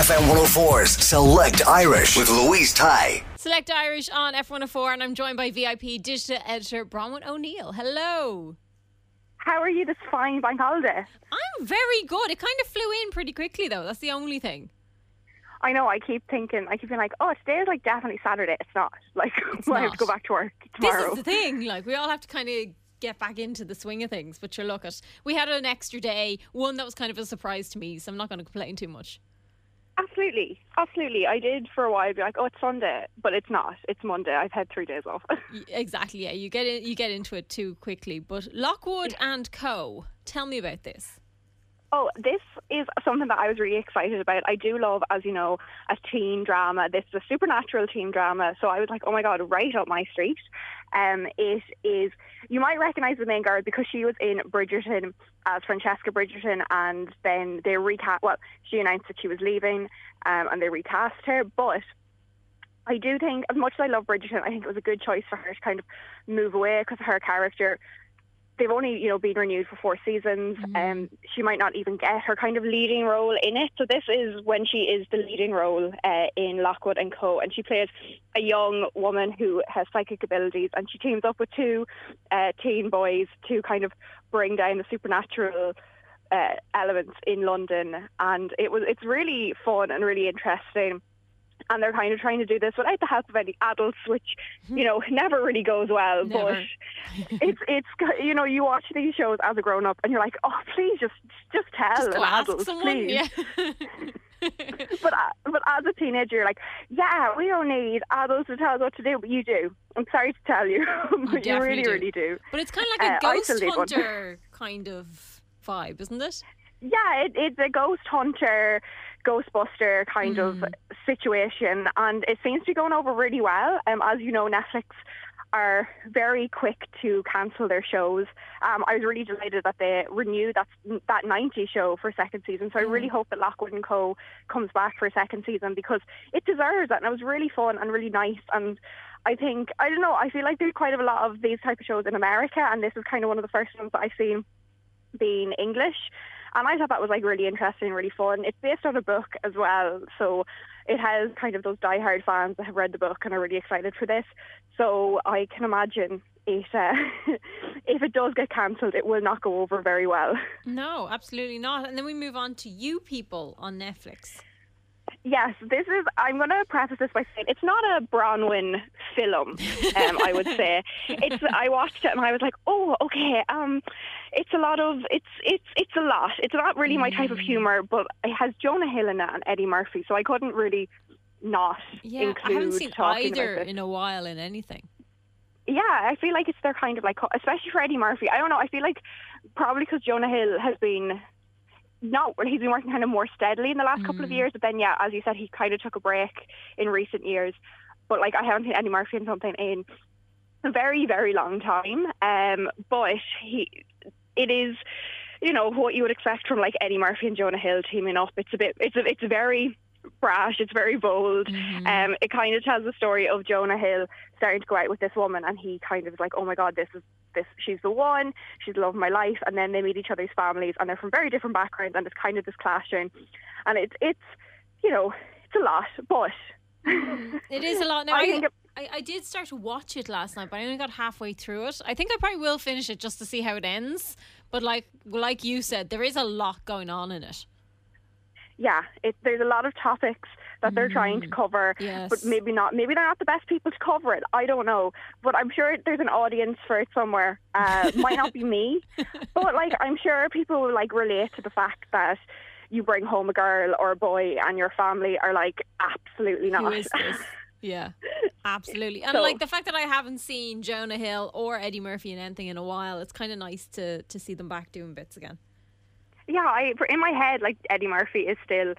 FM 104's Select Irish with Louise Ty. Select Irish on F104, and I'm joined by VIP digital editor Bronwyn O'Neill. Hello. How are you this fine bank holiday? I'm very good. It kind of flew in pretty quickly, though. That's the only thing. I know. I keep thinking. I keep being like, "Oh, today is like definitely Saturday." It's not. Like, I have to go back to work tomorrow. This is the thing. Like, we all have to kind of get back into the swing of things. But you're look at. We had an extra day, one that was kind of a surprise to me, so I'm not going to complain too much. Absolutely, absolutely. I did for a while be like, "Oh, it's Sunday," but it's not. It's Monday. I've had three days off. Exactly. Yeah, you get in, you get into it too quickly. But Lockwood and Co. Tell me about this. Oh, this is something that I was really excited about. I do love, as you know, a teen drama. This is a supernatural teen drama. So I was like, oh my God, right up my street. Um, it is, you might recognize the main girl because she was in Bridgerton as Francesca Bridgerton, and then they recast, well, she announced that she was leaving um, and they recast her. But I do think, as much as I love Bridgerton, I think it was a good choice for her to kind of move away because her character they've only you know been renewed for four seasons um she might not even get her kind of leading role in it. So this is when she is the leading role uh, in Lockwood and Co. And she plays a young woman who has psychic abilities and she teams up with two uh, teen boys to kind of bring down the supernatural uh, elements in London. And it was it's really fun and really interesting and they're kind of trying to do this without the help of any adults, which you know never really goes well. Never. But it's it's you know you watch these shows as a grown up, and you're like, oh please just just tell Just an adult, someone. please. Yeah. But uh, but as a teenager, you're like, yeah, we don't need adults to tell us what to do, but you do. I'm sorry to tell you, but you really do. really do. But it's kind of like a Uh, ghost need one. hunter kind of vibe, isn't it? Yeah, it, it's a ghost hunter, Ghostbuster kind of situation, and it seems to be going over really well. Um, as you know, Netflix are very quick to cancel their shows. Um, I was really delighted that they renewed that that 90 show for second season. So I really hope that Lockwood and Co comes back for a second season because it deserves it, and it was really fun and really nice and. I think I don't know. I feel like there's quite a lot of these type of shows in America, and this is kind of one of the first ones that I've seen being English. And I thought that was like really interesting, and really fun. It's based on a book as well, so it has kind of those diehard fans that have read the book and are really excited for this. So I can imagine it. Uh, if it does get cancelled, it will not go over very well. No, absolutely not. And then we move on to You People on Netflix. Yes, this is. I'm going to preface this by saying it's not a Bronwyn film. Um, I would say it's. I watched it and I was like, oh, okay. Um, it's a lot of. It's it's it's a lot. It's not really my type of Mm. humor, but it has Jonah Hill in it and Eddie Murphy, so I couldn't really not Yeah, include I haven't seen either in a while in anything. Yeah, I feel like it's their kind of like, especially for Eddie Murphy. I don't know. I feel like probably because Jonah Hill has been not, he's been working kind of more steadily in the last couple of years. But then, yeah, as you said, he kind of took a break in recent years. But like, I haven't seen Eddie Murphy in something in a very, very long time. Um, but he, it is, you know, what you would expect from like Eddie Murphy and Jonah Hill teaming up. It's a bit, it's a, it's very brash. It's very bold. Um, it kind of tells the story of Jonah Hill starting to go out with this woman, and he kind of is like, "Oh my God, this is this. She's the one. She's the love of my life." And then they meet each other's families, and they're from very different backgrounds, and it's kind of this clashing, and it's it's you know it's a lot, but It is a lot. Now, I I, think it- I, I did start to watch it last night, but I only got halfway through it. I think I probably will finish it just to see how it ends. But like like you said, there is a lot going on in it. Yeah, it, there's a lot of topics that they're trying to cover, Mm. Yes. but maybe not. Maybe they're not the best people to cover it. I don't know, but I'm sure there's an audience for it somewhere. Uh, might not be me, but like I'm sure people will like relate to the fact that you bring home a girl or a boy and your family are like absolutely not. Who is this? Yeah, absolutely. And So- like the fact that I haven't seen Jonah Hill or Eddie Murphy in anything in a while, it's kind of nice to to see them back doing bits again. Yeah, I for- in my head like Eddie Murphy is still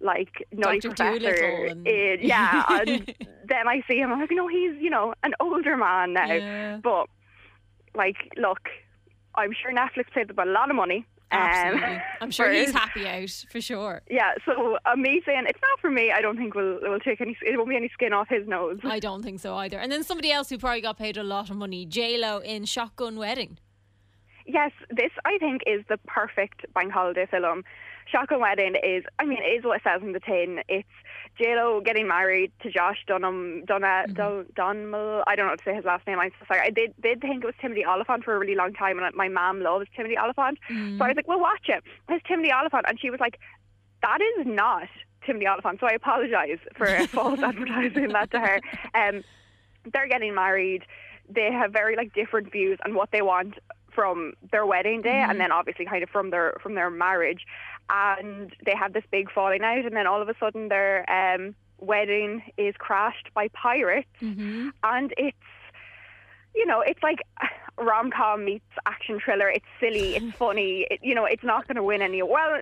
like Nutty Dr. Professor. And- in- yeah, and then I see him. I'm like, no, he's you know an older man now. Yeah. But like, look, I'm sure Netflix paid them a lot of money. um, Absolutely. I'm sure he's it. happy out for sure. Yeah, so uh, me saying it's not for me, I don't think will will take any. It won't be any skin off his nose. I don't think so either. And then somebody else who probably got paid a lot of money, J Lo in Shotgun Wedding. Yes, this I think is the perfect bank holiday film. Shotgun Wedding is, I mean, it is what it says in the tin. It's JLo getting married to Josh Dunham, Dunna, Dun, Dunmel. I don't know how to say his last name. I'm so sorry. I did, did think it was Timothy Olyphant for a really long time, and my mom loves Timothy Olyphant. So I was like, well, watch it. It's Timothy Olyphant. And she was like, that is not Timothy Olyphant. So I apologise for false advertising that to her. Um, they're getting married. They have very like different views on what they want from their wedding day, and then obviously kind of from their from their marriage. And they have this big falling out, and then all of a sudden their um, wedding is crashed by pirates, and it's you know it's like rom com meets action thriller. It's silly, it's funny. It, you know, it's not going to win any. Well,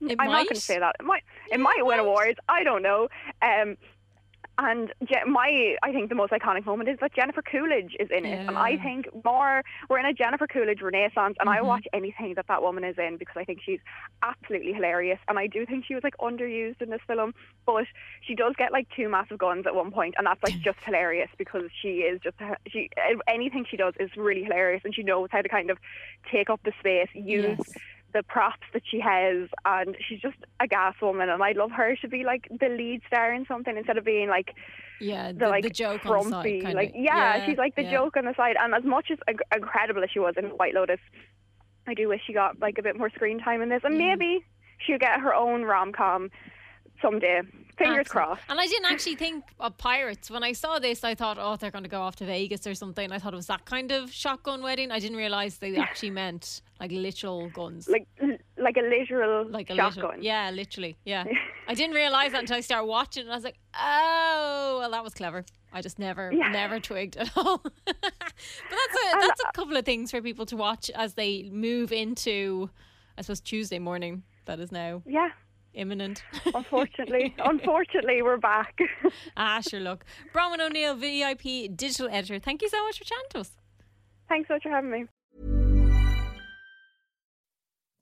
It I'm might. not going to say that. It might. It might win awards. I don't know. Um, and Je- my, I think the most iconic moment is that Jennifer Coolidge is in it, and I think more we're in a Jennifer Coolidge renaissance, and I Mm-hmm. watch anything that that woman is in because I think she's absolutely hilarious, and I do think she was like underused in this film, but she does get like two massive guns at one point, and that's like just hilarious because she is just she anything she does is really hilarious, and she knows how to kind of take up the space, use Yes. The props that she has, and she's just a gas woman, and I'd love her to be like the lead star in something instead of being like Yeah, the, the, like the joke on the side. Kind like of. yeah, she's like the yeah. joke on the side. And as much as inc- incredible as she was in White Lotus, I do wish she got like a bit more screen time in this, and maybe she'll get her own rom com someday. Fingers Absolutely. crossed. And I didn't actually think of pirates. When I saw this, I thought, oh, they're going to go off to Vegas or something. I thought it was that kind of shotgun wedding. I didn't realize they actually meant like literal guns. Like like a literal like a shotgun. yeah, literally, yeah. I didn't realize that until I started watching, and I was like, "Oh, well, that was clever." I just never, Yeah. never twigged at all. but that's a that's a couple of things for people to watch as they move into, I suppose, Tuesday morning. That is now Yeah. imminent. Unfortunately, unfortunately, we're back. ah, sure. Look, Bronwyn O'Neill, VIP digital editor. Thank you so much for chatting to us. Thanks so much for having me.